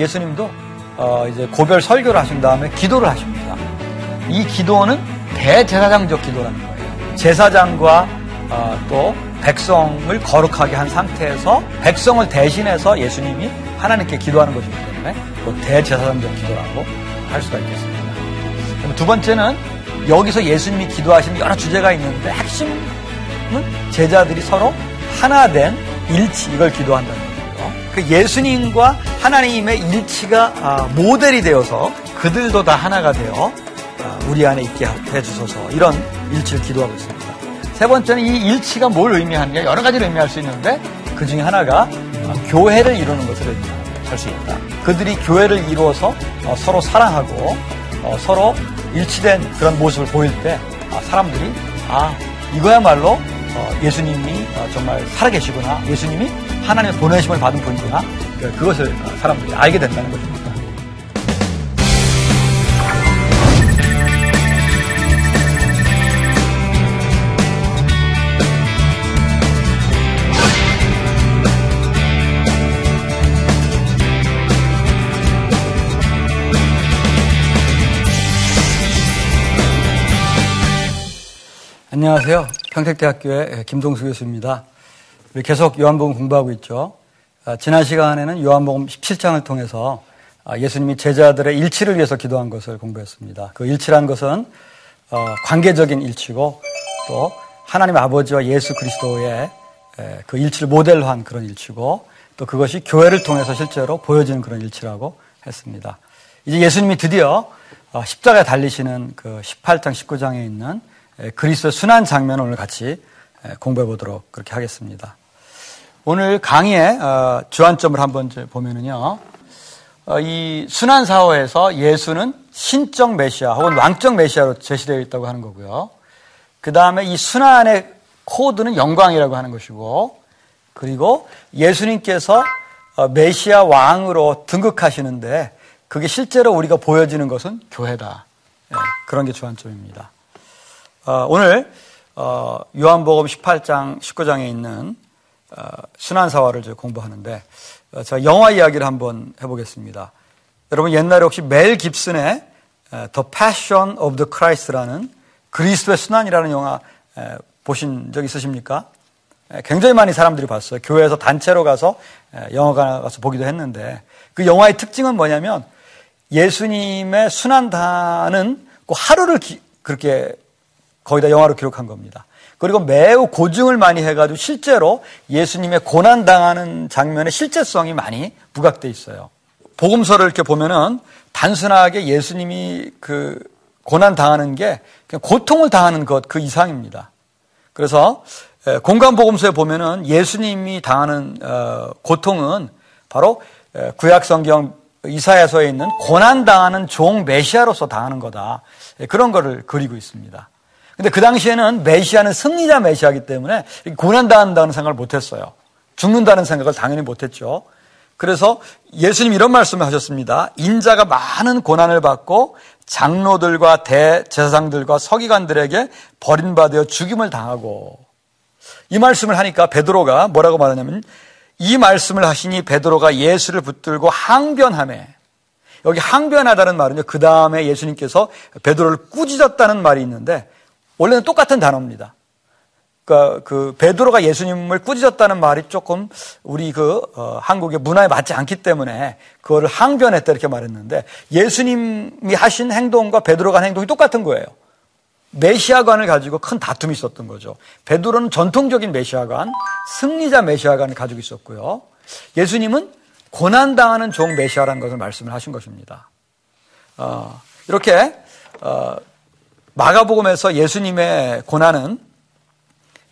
어, 예수님도 어, 이제 고별 설교를 하신 다음에 기도를 하십니다. 이 기도는 대제사장적 기도라는 거예요. 제사장과 어, 또 백성을 거룩하게 한 상태에서 백성을 대신해서 예수님이 하나님께 기도하는 것이기 때문에 또 대제사장적 기도라고 할 수가 있겠습니다. 두 번째는 여기서 예수님이 기도하시는 여러 주제가 있는데 핵심은 제자들이 서로 하나 된 일치 이걸 기도한다는 거예요. 그 예수님과 하나님의 일치가 아, 모델이 되어서 그들도 다 하나가 되어 아, 우리 안에 있게 해주소서 이런 일치를 기도하고 있습니다. 세 번째는 이 일치가 뭘 의미하느냐 여러 가지를 의미할 수 있는데 그 중에 하나가 아, 교회를 이루는 것을 의미할 수 있다. 그들이 교회를 이루어서 어, 서로 사랑하고 어, 서로 일치된 그런 모습을 보일 때 사람들이 아 이거야말로 어, 예수님이 정말 살아계시구나 예수님이 하나님의 보내심을 받은 분이구나 그, 그것을 사람들이 알게 된다는 것입니다. 안녕하세요. 평택대학교의 김동수 교수입니다. 우리 계속 요한복음 공부하고 있죠. 아, 지난 시간에는 요한복음 17장을 통해서 아, 예수님이 제자들의 일치를 위해서 기도한 것을 공부했습니다. 그 일치란 것은 어, 관계적인 일치고 또 하나님 아버지와 예수 그리스도의 그 일치를 모델로 한 그런 일치고 또 그것이 교회를 통해서 실제로 보여지는 그런 일치라고 했습니다. 이제 예수님이 드디어 어, 십자가에 달리시는 그 18장, 19장에 있는 그리스도의 순환 장면을 오늘 같이 공부해 보도록 그렇게 하겠습니다. 오늘 강의의 어, 주안점을 한번 보면은요, 어, 이 순환 사회에서 예수는 신적 메시아 혹은 왕적 메시아로 제시되어 있다고 하는 거고요. 그 다음에 이 순환의 코드는 영광이라고 하는 것이고, 그리고 예수님께서 어, 메시아 왕으로 등극하시는데 그게 실제로 우리가 보여지는 것은 교회다. 그런 게 주안점입니다. 어, 오늘 어, 요한복음 18장 19장에 있는 어, 순환사화를 공부하는데 어, 제가 영화 이야기를 한번 해보겠습니다. 여러분 옛날에 혹시 멜 깁슨의 The Passion of the Christ라는 그리스도의 순환이라는 영화 보신 적 있으십니까? 굉장히 많이 사람들이 봤어요. 교회에서 단체로 가서 영화관 가서 보기도 했는데 그 영화의 특징은 뭐냐면 예수님의 순환단은 그 하루를 기, 그렇게 거의 다 영화로 기록한 겁니다. 그리고 매우 고증을 많이 해가지고 실제로 예수님의 고난 당하는 장면의 실제성이 많이 부각돼 있어요. 복음서를 이렇게 보면은 단순하게 예수님이 그 고난 당하는 게 그냥 고통을 당하는 것 그 이상입니다. 그래서 공간 복음서에 보면은 예수님이 당하는 어, 고통은 바로 구약 성경 이사야서에 있는 고난 당하는 종 메시아로서 당하는 거다. 그런 거를 그리고 있습니다. 근데 그 당시에는 메시아는 승리자 메시아이기 때문에 고난당한다는 생각을 못했어요. 죽는다는 생각을 당연히 못했죠. 그래서 예수님 이런 말씀을 하셨습니다. 인자가 많은 고난을 받고 장로들과 대제사장들과 서기관들에게 버림받아 죽임을 당하고 이 말씀을 하니까 베드로가 뭐라고 말하냐면 이 말씀을 하시니 베드로가 예수를 붙들고 항변함에 여기 항변하다는 말은요. 그 다음에 예수님께서 베드로를 꾸짖었다는 말이 있는데 원래는 똑같은 단어입니다. 그러니까 그 베드로가 예수님을 꾸짖었다는 말이 조금 우리 그 어, 한국의 문화에 맞지 않기 때문에 그거를 항변했다 이렇게 말했는데 예수님이 하신 행동과 베드로가 한 행동이 똑같은 거예요. 메시아관을 가지고 큰 다툼이 있었던 거죠. 베드로는 전통적인 메시아관, 승리자 메시아관을 가지고 있었고요. 예수님은 고난당하는 종 메시아라는 것을 말씀을 하신 것입니다. 어, 이렇게 어, 마가복음에서 예수님의 고난은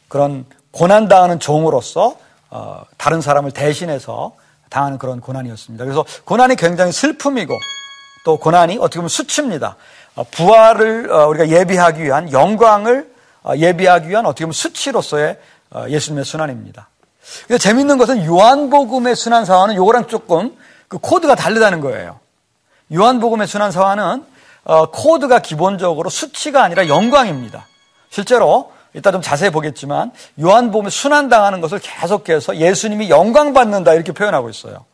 그런 고난당하는 종으로서 어, 다른 사람을 대신해서 당하는 그런 고난이었습니다. 그래서 고난이 굉장히 슬픔이고 또 고난이 어떻게 보면 수치입니다. 어, 부활을 어, 우리가 예비하기 위한 영광을 예비하기 위한 어떻게 보면 수치로서의 예수님의 순환입니다. 근데 재밌는 것은 요한복음의 순환 사화는 요거랑 조금 그 코드가 다르다는 거예요. 요한복음의 순환 사화는 어, 코드가 기본적으로 수치가 아니라 영광입니다. 실제로 이따 좀 자세히 보겠지만 요한복음에 순환당하는 것을 계속해서 예수님이 영광 받는다 이렇게 표현하고 있어요.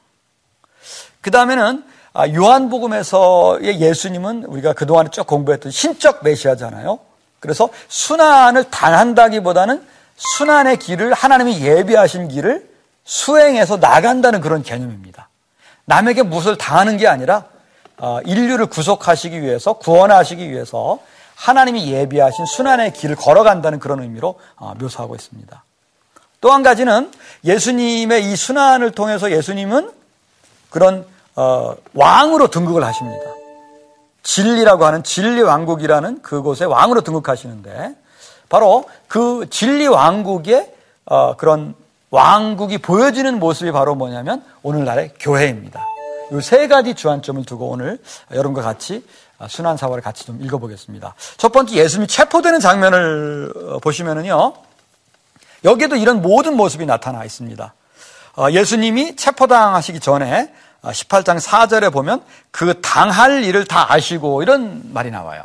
그 다음에는 아, 요한복음에서의 예수님은 우리가 그동안에 쭉 공부했던 신적 메시아잖아요. 그래서 순환을 당한다기보다는 순환의 길을 하나님이 예비하신 길을 수행해서 나간다는 그런 개념입니다. 남에게 무엇을 당하는 게 아니라 어, 인류를 구속하시기 위해서 구원하시기 위해서 하나님이 예비하신 순환의 길을 걸어간다는 그런 의미로 어, 묘사하고 있습니다. 또 한 가지는 예수님의 이 순환을 통해서 예수님은 그런 어, 왕으로 등극을 하십니다. 진리라고 하는 진리 왕국이라는 그곳에 왕으로 등극하시는데 바로 그 진리 왕국의 그런 왕국이 보여지는 모습이 바로 뭐냐면 오늘날의 교회입니다. 이 세 가지 주안점을 두고 오늘 여러분과 같이 순환 사활을 같이 좀 읽어보겠습니다. 첫 번째 예수님이 체포되는 장면을 어, 보시면은요. 여기에도 이런 모든 모습이 나타나 있습니다. 어, 예수님이 체포당하시기 전에 18장 어, 4절에 보면 그 당할 일을 다 아시고 이런 말이 나와요.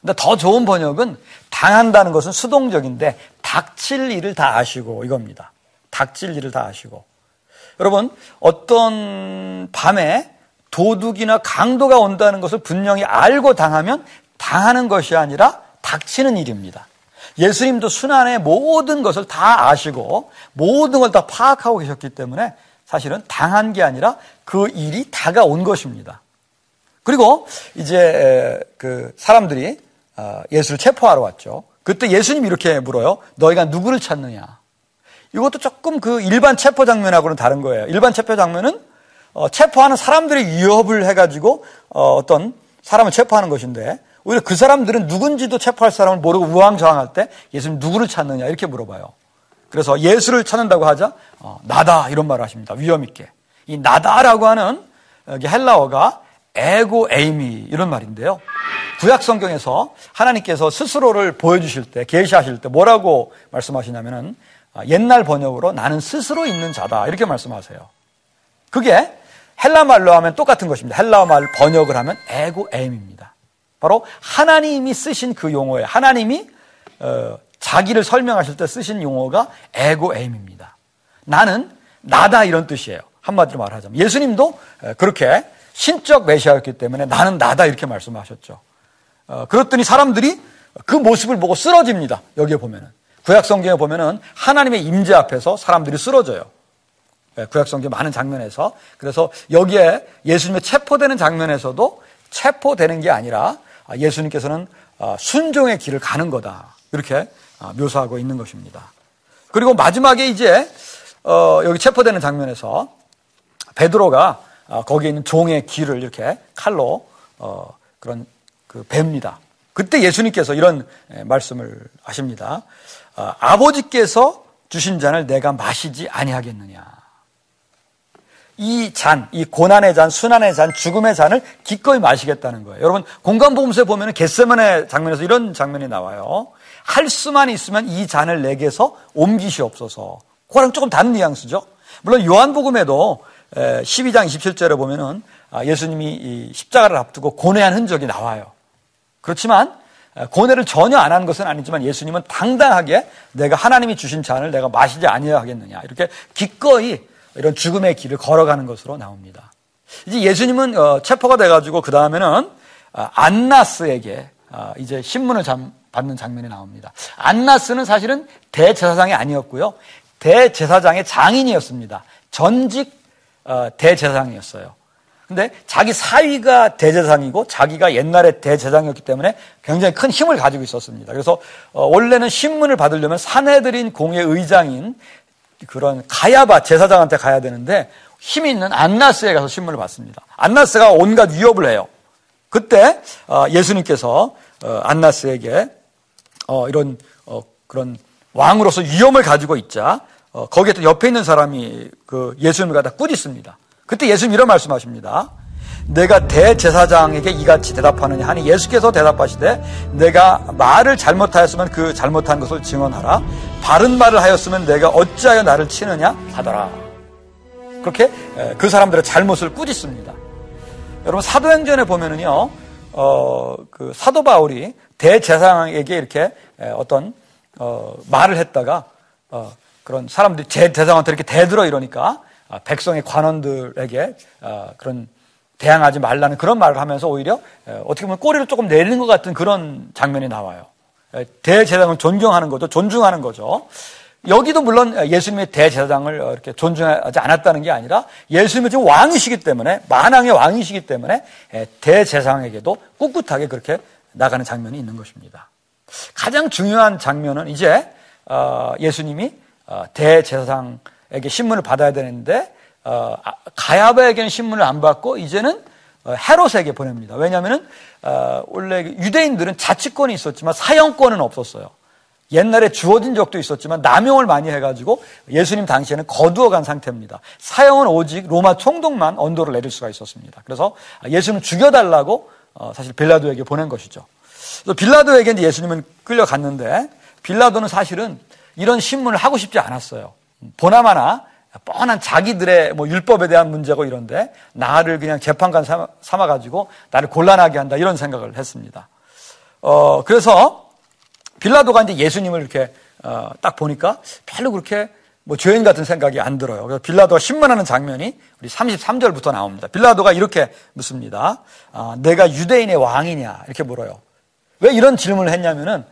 근데 더 좋은 번역은 당한다는 것은 수동적인데 닥칠 일을 다 아시고 이겁니다. 닥칠 일을 다 아시고. 여러분, 어떤 밤에 도둑이나 강도가 온다는 것을 분명히 알고 당하면 당하는 것이 아니라 닥치는 일입니다. 예수님도 순환의 모든 것을 다 아시고 모든 걸 다 파악하고 계셨기 때문에 사실은 당한 게 아니라 그 일이 다가온 것입니다. 그리고 이제 그 사람들이 어, 예수를 체포하러 왔죠. 그때 예수님이 이렇게 물어요. 너희가 누구를 찾느냐? 이것도 조금 그 일반 체포 장면하고는 다른 거예요. 일반 체포 장면은 어, 체포하는 사람들이 위협을 해가지고 어, 떤 사람을 체포하는 것인데 오히려 그 사람들은 누군지도 체포할 사람을 모르고 우왕좌왕할 때 예수님 누구를 찾느냐 이렇게 물어봐요. 그래서 예수를 찾는다고 하자 어, 나다 이런 말을 하십니다. 위험 있게 이 나다라고 하는 헬라어가 에고 에이미 이런 말인데요. 구약 성경에서 하나님께서 스스로를 보여주실 때 계시하실 때 뭐라고 말씀하시냐면은 아, 옛날 번역으로 나는 스스로 있는 자다. 이렇게 말씀하세요. 그게 헬라 말로 하면 똑같은 것입니다. 헬라 말 번역을 하면 에고 엠입니다. 바로 하나님이 쓰신 그 용어예요. 하나님이 어, 자기를 설명하실 때 쓰신 용어가 에고 엠입니다. 나는 나다 이런 뜻이에요. 한마디로 말하자면 예수님도 그렇게 신적 메시아였기 때문에 나는 나다 이렇게 말씀하셨죠. 어, 그랬더니 사람들이 그 모습을 보고 쓰러집니다. 여기에 보면은. 구약 성경에 보면은 하나님의 임재 앞에서 사람들이 쓰러져요. 예, 구약 성경 많은 장면에서 그래서 여기에 예수님의 체포되는 장면에서도 체포되는 게 아니라 아, 예수님께서는 아, 순종의 길을 가는 거다 이렇게 아, 묘사하고 있는 것입니다. 그리고 마지막에 이제 어, 여기 체포되는 장면에서 베드로가 거기에 있는 종의 길을 이렇게 칼로 어, 그런 그 뱀니다. 그때 예수님께서 이런 예, 말씀을 하십니다. 어, 아버지께서 주신 잔을 내가 마시지 아니하겠느냐. 이 잔, 이 고난의 잔, 순환의 잔, 죽음의 잔을 기꺼이 마시겠다는 거예요. 여러분 공간보험서에 보면 겟세만의 장면에서 이런 장면이 나와요. 할 수만 있으면 이 잔을 내게서 옮기시옵소서. 그거랑 조금 다른 뉘앙스죠. 물론 요한복음에도 12장 27절에 보면은 아, 예수님이 십자가를 앞두고 고뇌한 흔적이 나와요. 그렇지만 고뇌를 전혀 안한 것은 아니지만 예수님은 당당하게 내가 하나님이 주신 잔을 내가 마시지 아니하겠느냐 이렇게 기꺼이 이런 죽음의 길을 걸어가는 것으로 나옵니다. 이제 예수님은 어, 체포가 돼가지고 그 다음에는 어, 안나스에게 어, 이제 신문을 받는 장면이 나옵니다. 안나스는 사실은 대제사장이 아니었고요, 대제사장의 장인이었습니다. 전직 대제사장이었어요. 근데 자기 사위가 대제사장이고 자기가 옛날에 대제사장이었기 때문에 굉장히 큰 힘을 가지고 있었습니다. 그래서 어, 원래는 신문을 받으려면 사내들인 공의 의장인 그런 가야바 제사장한테 가야 되는데 힘 있는 안나스에 가서 신문을 받습니다. 안나스가 온갖 위협을 해요. 그때 어, 예수님께서 어, 안나스에게 이런 그런 왕으로서 위험을 가지고 있자 거기에 또 옆에 있는 사람이 그 예수님을 갖다 꾸짖습니다. 그때 예수님 이런 말씀하십니다. 내가 대제사장에게 이같이 대답하느냐 하니 예수께서 대답하시되 내가 말을 잘못하였으면 그 잘못한 것을 증언하라. 바른 말을 하였으면 내가 어찌하여 나를 치느냐 하더라. 그렇게 그 사람들의 잘못을 꾸짖습니다. 여러분 사도행전에 보면은요 어, 그 사도 바울이 대제사장에게 이렇게 어떤 어, 말을 했다가 어, 그런 사람들이 제 대상한테 이렇게 대들어 이러니까 백성의 관원들에게 그런 대항하지 말라는 그런 말을 하면서 오히려 어떻게 보면 꼬리를 조금 내리는 것 같은 그런 장면이 나와요. 대제사장을 존경하는 거죠. 존중하는 거죠. 여기도 물론 예수님의 대제사장을 이렇게 존중하지 않았다는 게 아니라 예수님은 지금 왕이시기 때문에 만왕의 왕이시기 때문에 대제사장에게도 꿋꿋하게 그렇게 나가는 장면이 있는 것입니다. 가장 중요한 장면은 이제 어, 예수님이 어, 대제사장 에게 신문을 받아야 되는데 어, 아, 가야바에게는 신문을 안 받고 이제는 헤롯에게 보냅니다. 왜냐하면 원래 유대인들은 자치권이 있었지만 사형권은 없었어요. 옛날에 주어진 적도 있었지만 남용을 많이 해가지고 예수님 당시에는 거두어간 상태입니다. 사형은 오직 로마 총독만 언도를 내릴 수가 있었습니다. 그래서 예수님 죽여달라고 사실 빌라도에게 보낸 것이죠. 그래서 빌라도에게 예수님은 끌려갔는데 빌라도는 사실은 이런 신문을 하고 싶지 않았어요. 보나마나 뻔한 자기들의 뭐 율법에 대한 문제고 이런데 나를 그냥 재판관 삼아 가지고 나를 곤란하게 한다 이런 생각을 했습니다. 어, 그래서 빌라도가 이제 예수님을 이렇게 어, 딱 보니까 별로 그렇게 뭐 죄인 같은 생각이 안 들어요. 그래서 빌라도가 신문하는 장면이 우리 33절부터 나옵니다. 빌라도가 이렇게 묻습니다. 아, 내가 유대인의 왕이냐 이렇게 물어요. 왜 이런 질문을 했냐면은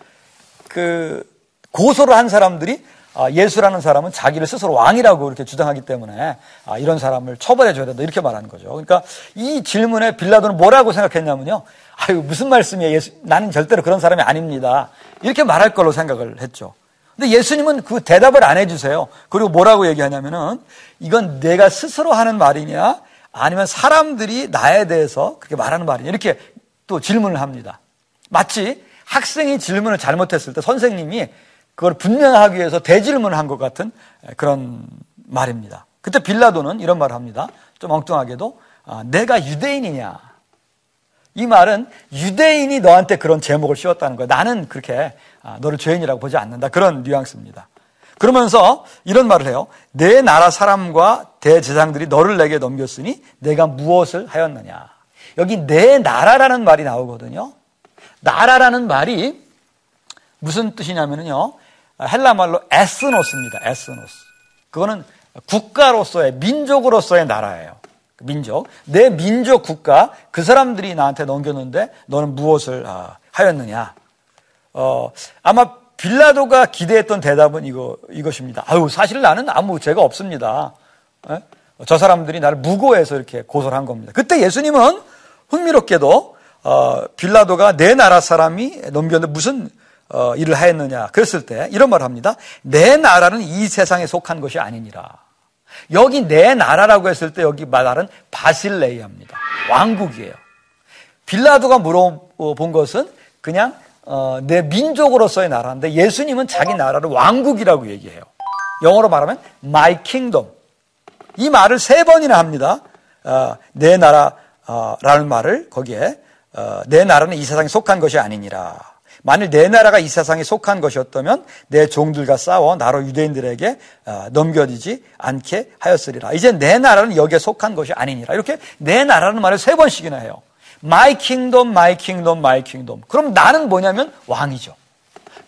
그 고소를 한 사람들이 아, 예수라는 사람은 자기를 스스로 왕이라고 이렇게 주장하기 때문에 아, 이런 사람을 처벌해 줘야 된다 이렇게 말하는 거죠. 그러니까 이 질문에 빌라도는 뭐라고 생각했냐면요. 아유 무슨 말씀이에요? 예수, 나는 절대로 그런 사람이 아닙니다. 이렇게 말할 걸로 생각을 했죠. 근데 예수님은 그 대답을 안 해주세요. 그리고 뭐라고 얘기하냐면은 이건 내가 스스로 하는 말이냐 아니면 사람들이 나에 대해서 그렇게 말하는 말이냐 이렇게 또 질문을 합니다. 마치 학생이 질문을 잘못했을 때 선생님이 그걸 분명하기 위해서 대질문을 한것 같은 그런 말입니다. 그때 빌라도는 이런 말을 합니다. 좀 엉뚱하게도 아, 내가 유대인이냐? 이 말은 유대인이 너한테 그런 제목을 씌웠다는 거야. 나는 그렇게 아, 너를 죄인이라고 보지 않는다. 그런 뉘앙스입니다. 그러면서 이런 말을 해요. 내 나라 사람과 대제사장들이 너를 내게 넘겼으니 내가 무엇을 하였느냐. 여기 내 나라라는 말이 나오거든요. 나라라는 말이 무슨 뜻이냐면요. 헬라 말로 에스노스입니다. 에스노스. 그거는 국가로서의 민족으로서의 나라예요. 민족. 내 민족 국가 그 사람들이 나한테 넘겼는데 너는 무엇을 아, 하였느냐? 어, 아마 빌라도가 기대했던 대답은 이거 이것입니다. 아유, 사실 나는 아무 죄가 없습니다. 에? 예? 저 사람들이 나를 무고해서 이렇게 고소를 한 겁니다. 그때 예수님은 흥미롭게도 어, 빌라도가 내 나라 사람이 넘겼는데 무슨 어, 일을 하였느냐 그랬을 때 이런 말을 합니다. 내 나라는 이 세상에 속한 것이 아니니라. 여기 내 나라라고 했을 때 여기 말은 바실레이아입니다. 왕국이에요. 빌라도가 물어본 것은 그냥 어, 내 민족으로서의 나라인데 예수님은 자기 나라를 왕국이라고 얘기해요. 영어로 말하면 my kingdom. 이 말을 세 번이나 합니다. 어, 내 나라라는 말을 거기에 어, 내 나라는 이 세상에 속한 것이 아니니라. 만일 내 나라가 이 세상에 속한 것이었다면 내 종들과 싸워 나로 유대인들에게 어, 넘겨지지 않게 하였으리라. 이제 내 나라는 여기에 속한 것이 아니니라. 이렇게 내 나라는 말을 세 번씩이나 해요. My kingdom, my kingdom, my kingdom. 그럼 나는 뭐냐면 왕이죠.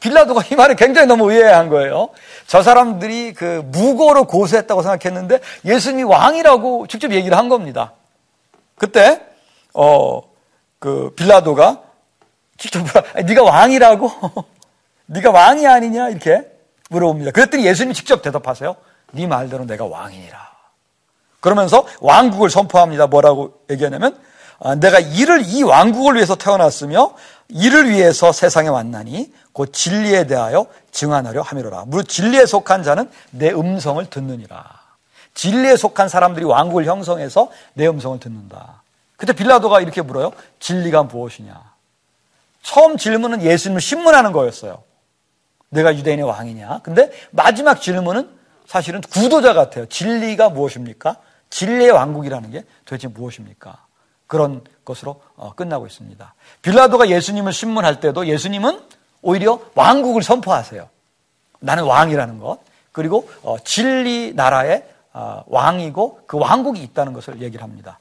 빌라도가 이 말을 굉장히 너무 의아해한 거예요. 저 사람들이 그 무고로 고소했다고 생각했는데 예수님이 왕이라고 직접 얘기를 한 겁니다. 그때 어 그 빌라도가 직접 물어, 네가 왕이라고? 네가 왕이 아니냐? 이렇게 물어봅니다. 그랬더니 예수님이 직접 대답하세요. 네 말대로 내가 왕이니라. 그러면서 왕국을 선포합니다. 뭐라고 얘기하냐면 아, 내가 이를 이 왕국을 위해서 태어났으며 이를 위해서 세상에 왔나니 곧 진리에 대하여 증언하려 함이로라. 무릇 진리에 속한 자는 내 음성을 듣느니라. 진리에 속한 사람들이 왕국을 형성해서 내 음성을 듣는다. 그때 빌라도가 이렇게 물어요. 진리가 무엇이냐? 처음 질문은 예수님을 신문하는 거였어요. 내가 유대인의 왕이냐? 근데 마지막 질문은 사실은 구도자 같아요. 진리가 무엇입니까? 진리의 왕국이라는 게 도대체 무엇입니까? 그런 것으로 어, 끝나고 있습니다. 빌라도가 예수님을 신문할 때도 예수님은 오히려 왕국을 선포하세요. 나는 왕이라는 것. 그리고 어, 진리 나라의 아, 왕이고 그 왕국이 있다는 것을 얘기를 합니다.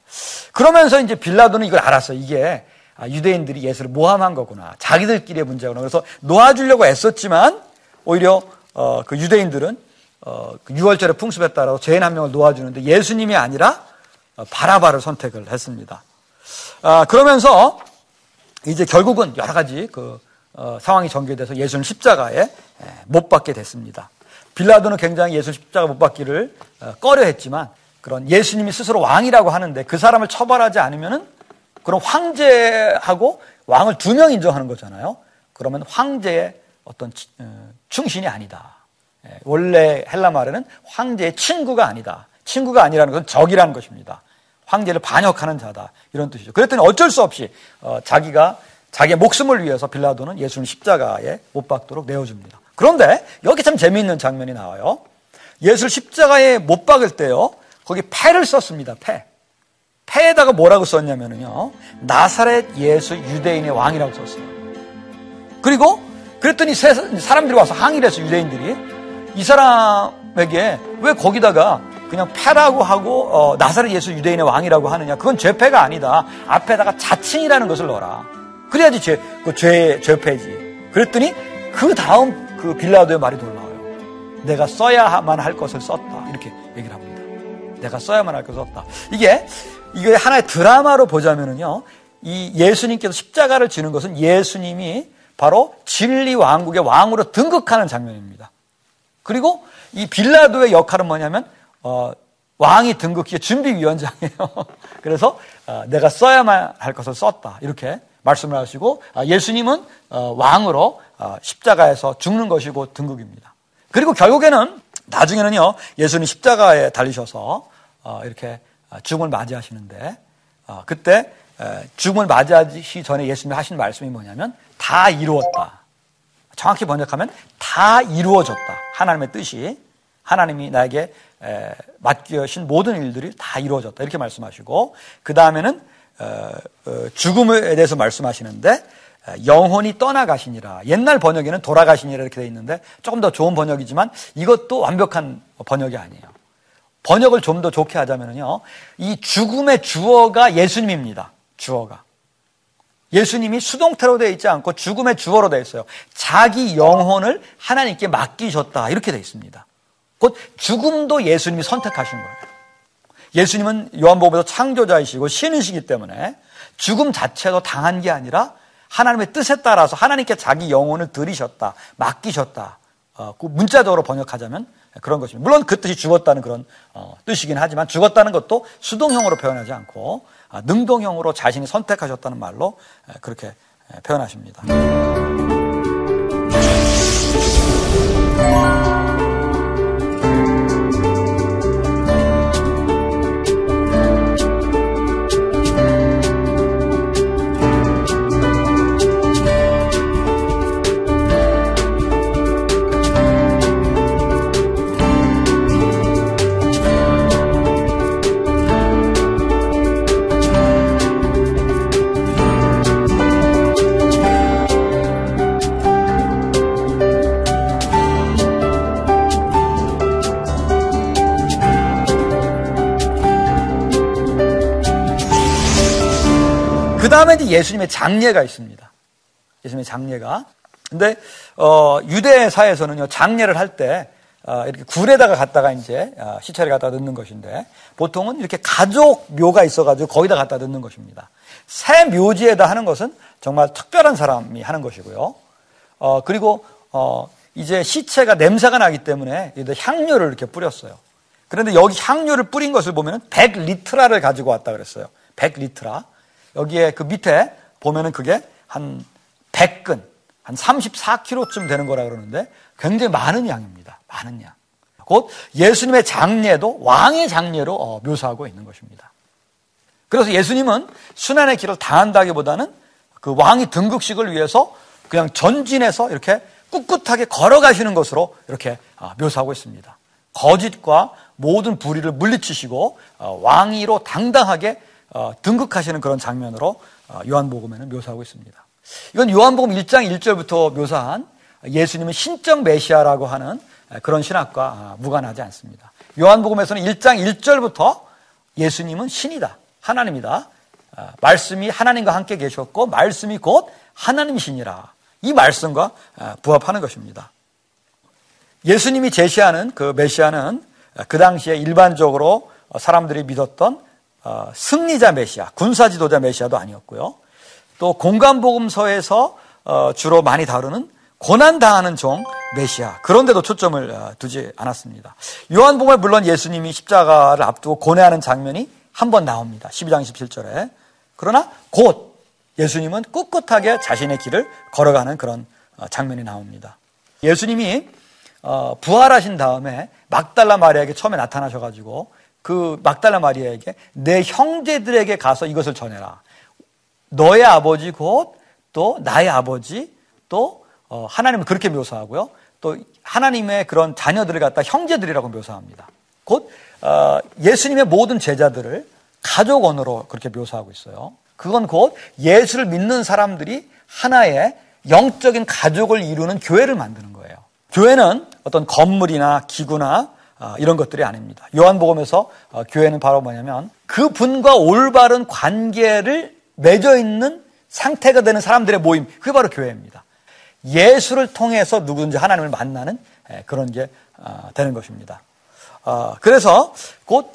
그러면서 이제 빌라도는 이걸 알았어요. 이게 아, 유대인들이 예수를 모함한 거구나. 자기들끼리의 문제구나. 그래서 놓아주려고 애썼지만 오히려 어, 그 유대인들은 어, 6월절에 그 풍습에 따라 죄인 한 명을 놓아주는데 예수님이 아니라 어, 바라바를 선택을 했습니다. 아, 그러면서 이제 결국은 여러 가지 그 어, 상황이 전개돼서 예수는 십자가에 못 박게 됐습니다. 빌라도는 굉장히 예수 십자가 못 박기를 어, 꺼려했지만 그런 예수님이 스스로 왕이라고 하는데 그 사람을 처벌하지 않으면은 그런 황제하고 왕을 두 명 인정하는 거잖아요. 그러면 황제의 어떤 어, 충신이 아니다. 예, 원래 헬라 말에는 황제의 친구가 아니다. 친구가 아니라는 것은 적이라는 것입니다. 황제를 반역하는 자다. 이런 뜻이죠. 그랬더니 어쩔 수 없이 어, 자기가 자기의 목숨을 위해서 빌라도는 예수를 십자가에 못 박도록 내어줍니다. 그런데 여기 참 재미있는 장면이 나와요. 예수를 십자가에 못 박을 때요. 거기 패를 썼습니다. 패. 패에다가 뭐라고 썼냐면요. 나사렛 예수 유대인의 왕이라고 썼어요. 그리고 그랬더니 사람들이 와서 항의를 해서 유대인들이 이 사람에게 왜 거기다가 그냥 패라고 하고 어, 나사렛 예수 유대인의 왕이라고 하느냐. 그건 죄패가 아니다. 앞에다가 자칭이라는 것을 넣어라. 그래야지 죄, 그 죄, 죄패지. 그랬더니 그 다음 그 빌라도의 말이 놀라워요. 내가 써야만 할 것을 썼다. 이렇게 얘기를 합니다. 내가 써야만 할 것을 썼다. 이게, 이게 하나의 드라마로 보자면은요. 이 예수님께서 십자가를 지는 것은 예수님이 바로 진리 왕국의 왕으로 등극하는 장면입니다. 그리고 이 빌라도의 역할은 뭐냐면 어, 왕이 등극기의 준비위원장이에요. 그래서 어, 내가 써야만 할 것을 썼다 이렇게 말씀을 하시고 아, 예수님은 어, 왕으로 어, 십자가에서 죽는 것이고 등극입니다. 그리고 결국에는 나중에는요 예수님 십자가에 달리셔서 어, 이렇게 죽음을 맞이하시는데 그때 죽음을 맞이하기 전에 예수님이 하신 말씀이 뭐냐면 다 이루었다. 정확히 번역하면 다 이루어졌다. 하나님의 뜻이 하나님이 나에게 맡겨신 모든 일들이 다 이루어졌다. 이렇게 말씀하시고 그 다음에는 죽음에 대해서 말씀하시는데 영혼이 떠나가시니라. 옛날 번역에는 돌아가시니라 이렇게 되어 있는데 조금 더 좋은 번역이지만 이것도 완벽한 번역이 아니에요. 번역을 좀 더 좋게 하자면요. 이 죽음의 주어가 예수님입니다. 주어가. 예수님이 수동태로 되어 있지 않고 죽음의 주어로 되어 있어요. 자기 영혼을 하나님께 맡기셨다. 이렇게 되어 있습니다. 곧 죽음도 예수님이 선택하신 거예요. 예수님은 요한복음에서 창조자이시고 신이시기 때문에 죽음 자체도 당한 게 아니라 하나님의 뜻에 따라서 하나님께 자기 영혼을 들이셨다, 맡기셨다. 어, 그 문자적으로 번역하자면 그런 것입니다. 물론 그 뜻이 죽었다는 그런 어, 뜻이긴 하지만 죽었다는 것도 수동형으로 표현하지 않고 아, 능동형으로 자신이 선택하셨다는 말로 그렇게 표현하십니다. 예수님의 장례가 있습니다. 예수님의 장례가. 근데, 어, 유대사에서는요, 장례를 할때 어, 이렇게 굴에다가 갖다가 이제 어, 시체를 갖다 넣는 것인데 보통은 이렇게 가족 묘가 있어가지고 거기다 갖다 넣는 것입니다. 새 묘지에다 하는 것은 정말 특별한 사람이 하는 것이고요. 어, 그리고 어, 이제 시체가 냄새가 나기 때문에 향료를 이렇게 뿌렸어요. 그런데 여기 향료를 뿌린 것을 보면 100리트라를 가지고 왔다 그랬어요. 100리트라. 여기에 그 밑에 보면은 그게 한 100근, 한 34kg쯤 되는 거라 그러는데 굉장히 많은 양입니다. 많은 양. 곧 예수님의 장례도 왕의 장례로 어, 묘사하고 있는 것입니다. 그래서 예수님은 순환의 길을 당한다기보다는 그 왕이 등극식을 위해서 그냥 전진해서 이렇게 꿋꿋하게 걸어가시는 것으로 이렇게 어, 묘사하고 있습니다. 거짓과 모든 불의를 물리치시고 어, 왕위로 당당하게 어, 등극하시는 그런 장면으로 어, 요한복음에는 묘사하고 있습니다. 이건 요한복음 1장 1절부터 묘사한 예수님은 신적 메시아라고 하는 그런 신학과 아, 무관하지 않습니다. 요한복음에서는 1장 1절부터 예수님은 신이다. 하나님이다. 아, 말씀이 하나님과 함께 계셨고 말씀이 곧 하나님이시니라. 이 말씀과 아, 부합하는 것입니다. 예수님이 제시하는 그 메시아는 그 당시에 일반적으로 사람들이 믿었던 어, 승리자 메시아, 군사 지도자 메시아도 아니었고요. 또 공간복음서에서 어, 주로 많이 다루는 고난 당하는 종 메시아 그런데도 초점을 어, 두지 않았습니다. 요한복음에 물론 예수님이 십자가를 앞두고 고뇌하는 장면이 한 번 나옵니다. 12장 27절에. 그러나 곧 예수님은 꿋꿋하게 자신의 길을 걸어가는 그런 장면이 나옵니다. 예수님이 부활하신 다음에 막달라 마리아에게 처음에 나타나셔가지고 그 막달라 마리아에게 내 형제들에게 가서 이것을 전해라. 너의 아버지 곧 또 나의 아버지 또 어, 하나님은 그렇게 묘사하고요. 또 하나님의 그런 자녀들을 갖다 형제들이라고 묘사합니다. 곧 어, 예수님의 모든 제자들을 가족 언어로 그렇게 묘사하고 있어요. 그건 곧 예수를 믿는 사람들이 하나의 영적인 가족을 이루는 교회를 만드는 거예요. 교회는 어떤 건물이나 기구나 아, 이런 것들이 아닙니다. 요한복음에서 어, 교회는 바로 뭐냐면 그 분과 올바른 관계를 맺어 있는 상태가 되는 사람들의 모임, 그게 바로 교회입니다. 예수를 통해서 누구든지 하나님을 만나는 그런 게 어, 되는 것입니다. 어, 그래서 곧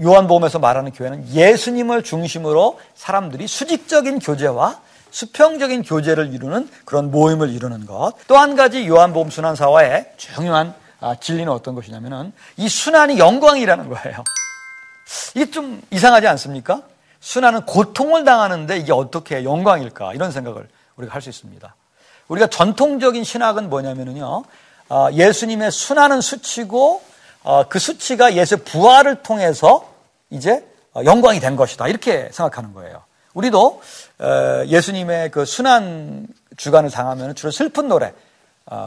요한복음에서 말하는 교회는 예수님을 중심으로 사람들이 수직적인 교제와 수평적인 교제를 이루는 그런 모임을 이루는 것. 또 한 가지 요한복음 순환사와의 중요한 아, 진리는 어떤 것이냐면은 이 순환이 영광이라는 거예요. 이게 좀 이상하지 않습니까? 순환은 고통을 당하는데 이게 어떻게 영광일까? 이런 생각을 우리가 할 수 있습니다. 우리가 전통적인 신학은 뭐냐면요. 아, 예수님의 순환은 수치고 아, 그 수치가 예수 부활을 통해서 이제 영광이 된 것이다. 이렇게 생각하는 거예요. 우리도 예수님의 그 순환 주간을 당하면 주로 슬픈 노래,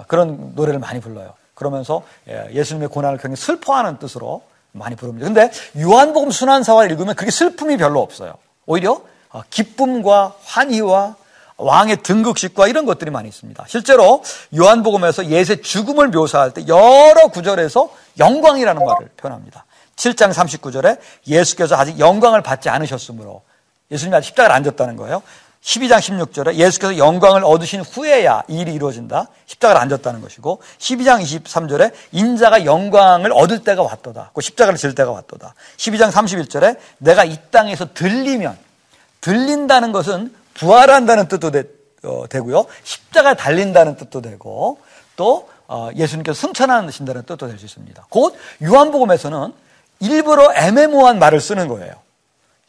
그런 노래를 많이 불러요. 그러면서 예, 예수님의 고난을 굉장히 슬퍼하는 뜻으로 많이 부릅니다. 근데 요한복음 순환사화를 읽으면 그렇게 슬픔이 별로 없어요. 오히려 어, 기쁨과 환희와 왕의 등극식과 이런 것들이 많이 있습니다. 실제로 요한복음에서 예수의 죽음을 묘사할 때 여러 구절에서 영광이라는 말을 표현합니다. 7장 39절에 예수께서 아직 영광을 받지 않으셨으므로 예수님이 아직 십자가를 안 졌다는 거예요. 12장 16절에 예수께서 영광을 얻으신 후에야 이 일이 이루어진다. 십자가를 앉았다는 것이고 12장 23절에 인자가 영광을 얻을 때가 왔도다. 그 십자가를 질 때가 왔도다. 12장 31절에 내가 이 땅에서 들리면 들린다는 것은 부활한다는 뜻도 되, 어, 고요 십자가 달린다는 뜻도 되고 또 어, 예수님께서 승천하신다는 뜻도 될 수 있습니다. 곧 요한복음에서는 일부러 애매모호한 말을 쓰는 거예요.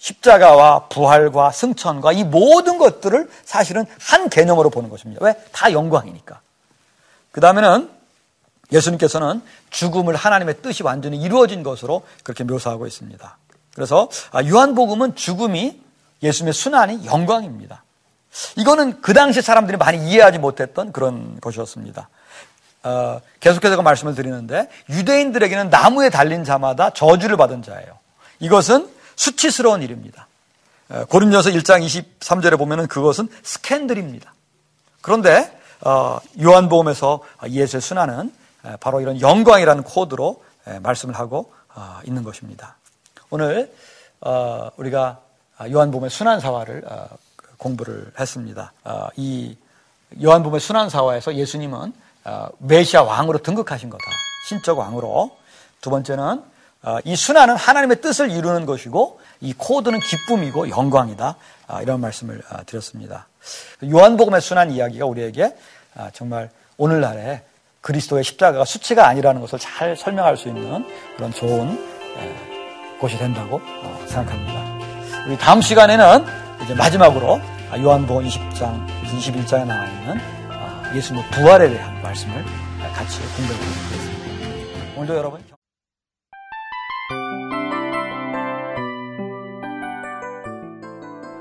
십자가와 부활과 승천과 이 모든 것들을 사실은 한 개념으로 보는 것입니다. 왜? 다 영광이니까. 그 다음에는 예수님께서는 죽음을 하나님의 뜻이 완전히 이루어진 것으로 그렇게 묘사하고 있습니다. 그래서 아, 요한복음은 죽음이 예수님의 순환이 영광입니다. 이거는 그 당시 사람들이 많이 이해하지 못했던 그런 것이었습니다. 어, 계속해서 말씀을 드리는데 유대인들에게는 나무에 달린 자마다 저주를 받은 자예요. 이것은 수치스러운 일입니다. 고린도서 1장 23절에 보면은 그것은 스캔들입니다. 그런데 어, 요한복음에서 예수의 순환은 바로 이런 영광이라는 코드로 말씀을 하고 어, 있는 것입니다. 오늘 어, 우리가 요한복음의 순환사화를 공부를 했습니다. 이 요한복음의 순환사화에서 예수님은 메시아 왕으로 등극하신 거다. 신적 왕으로. 두 번째는 아, 이 순환은 하나님의 뜻을 이루는 것이고 이 코드는 기쁨이고 영광이다. 아, 이런 말씀을 아, 드렸습니다. 요한복음의 순환 이야기가 우리에게 정말 오늘날에 그리스도의 십자가가 수치가 아니라는 것을 잘 설명할 수 있는 그런 좋은 곳이 된다고 어, 생각합니다. 우리 다음 시간에는 이제 마지막으로 요한복음 20장, 21장에 나와 있는 예수님의 부활에 대한 말씀을 같이 공부해 보도록 하겠습니다. 오늘도 여러분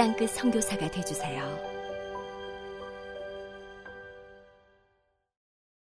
땅끝 성교사가 되주세요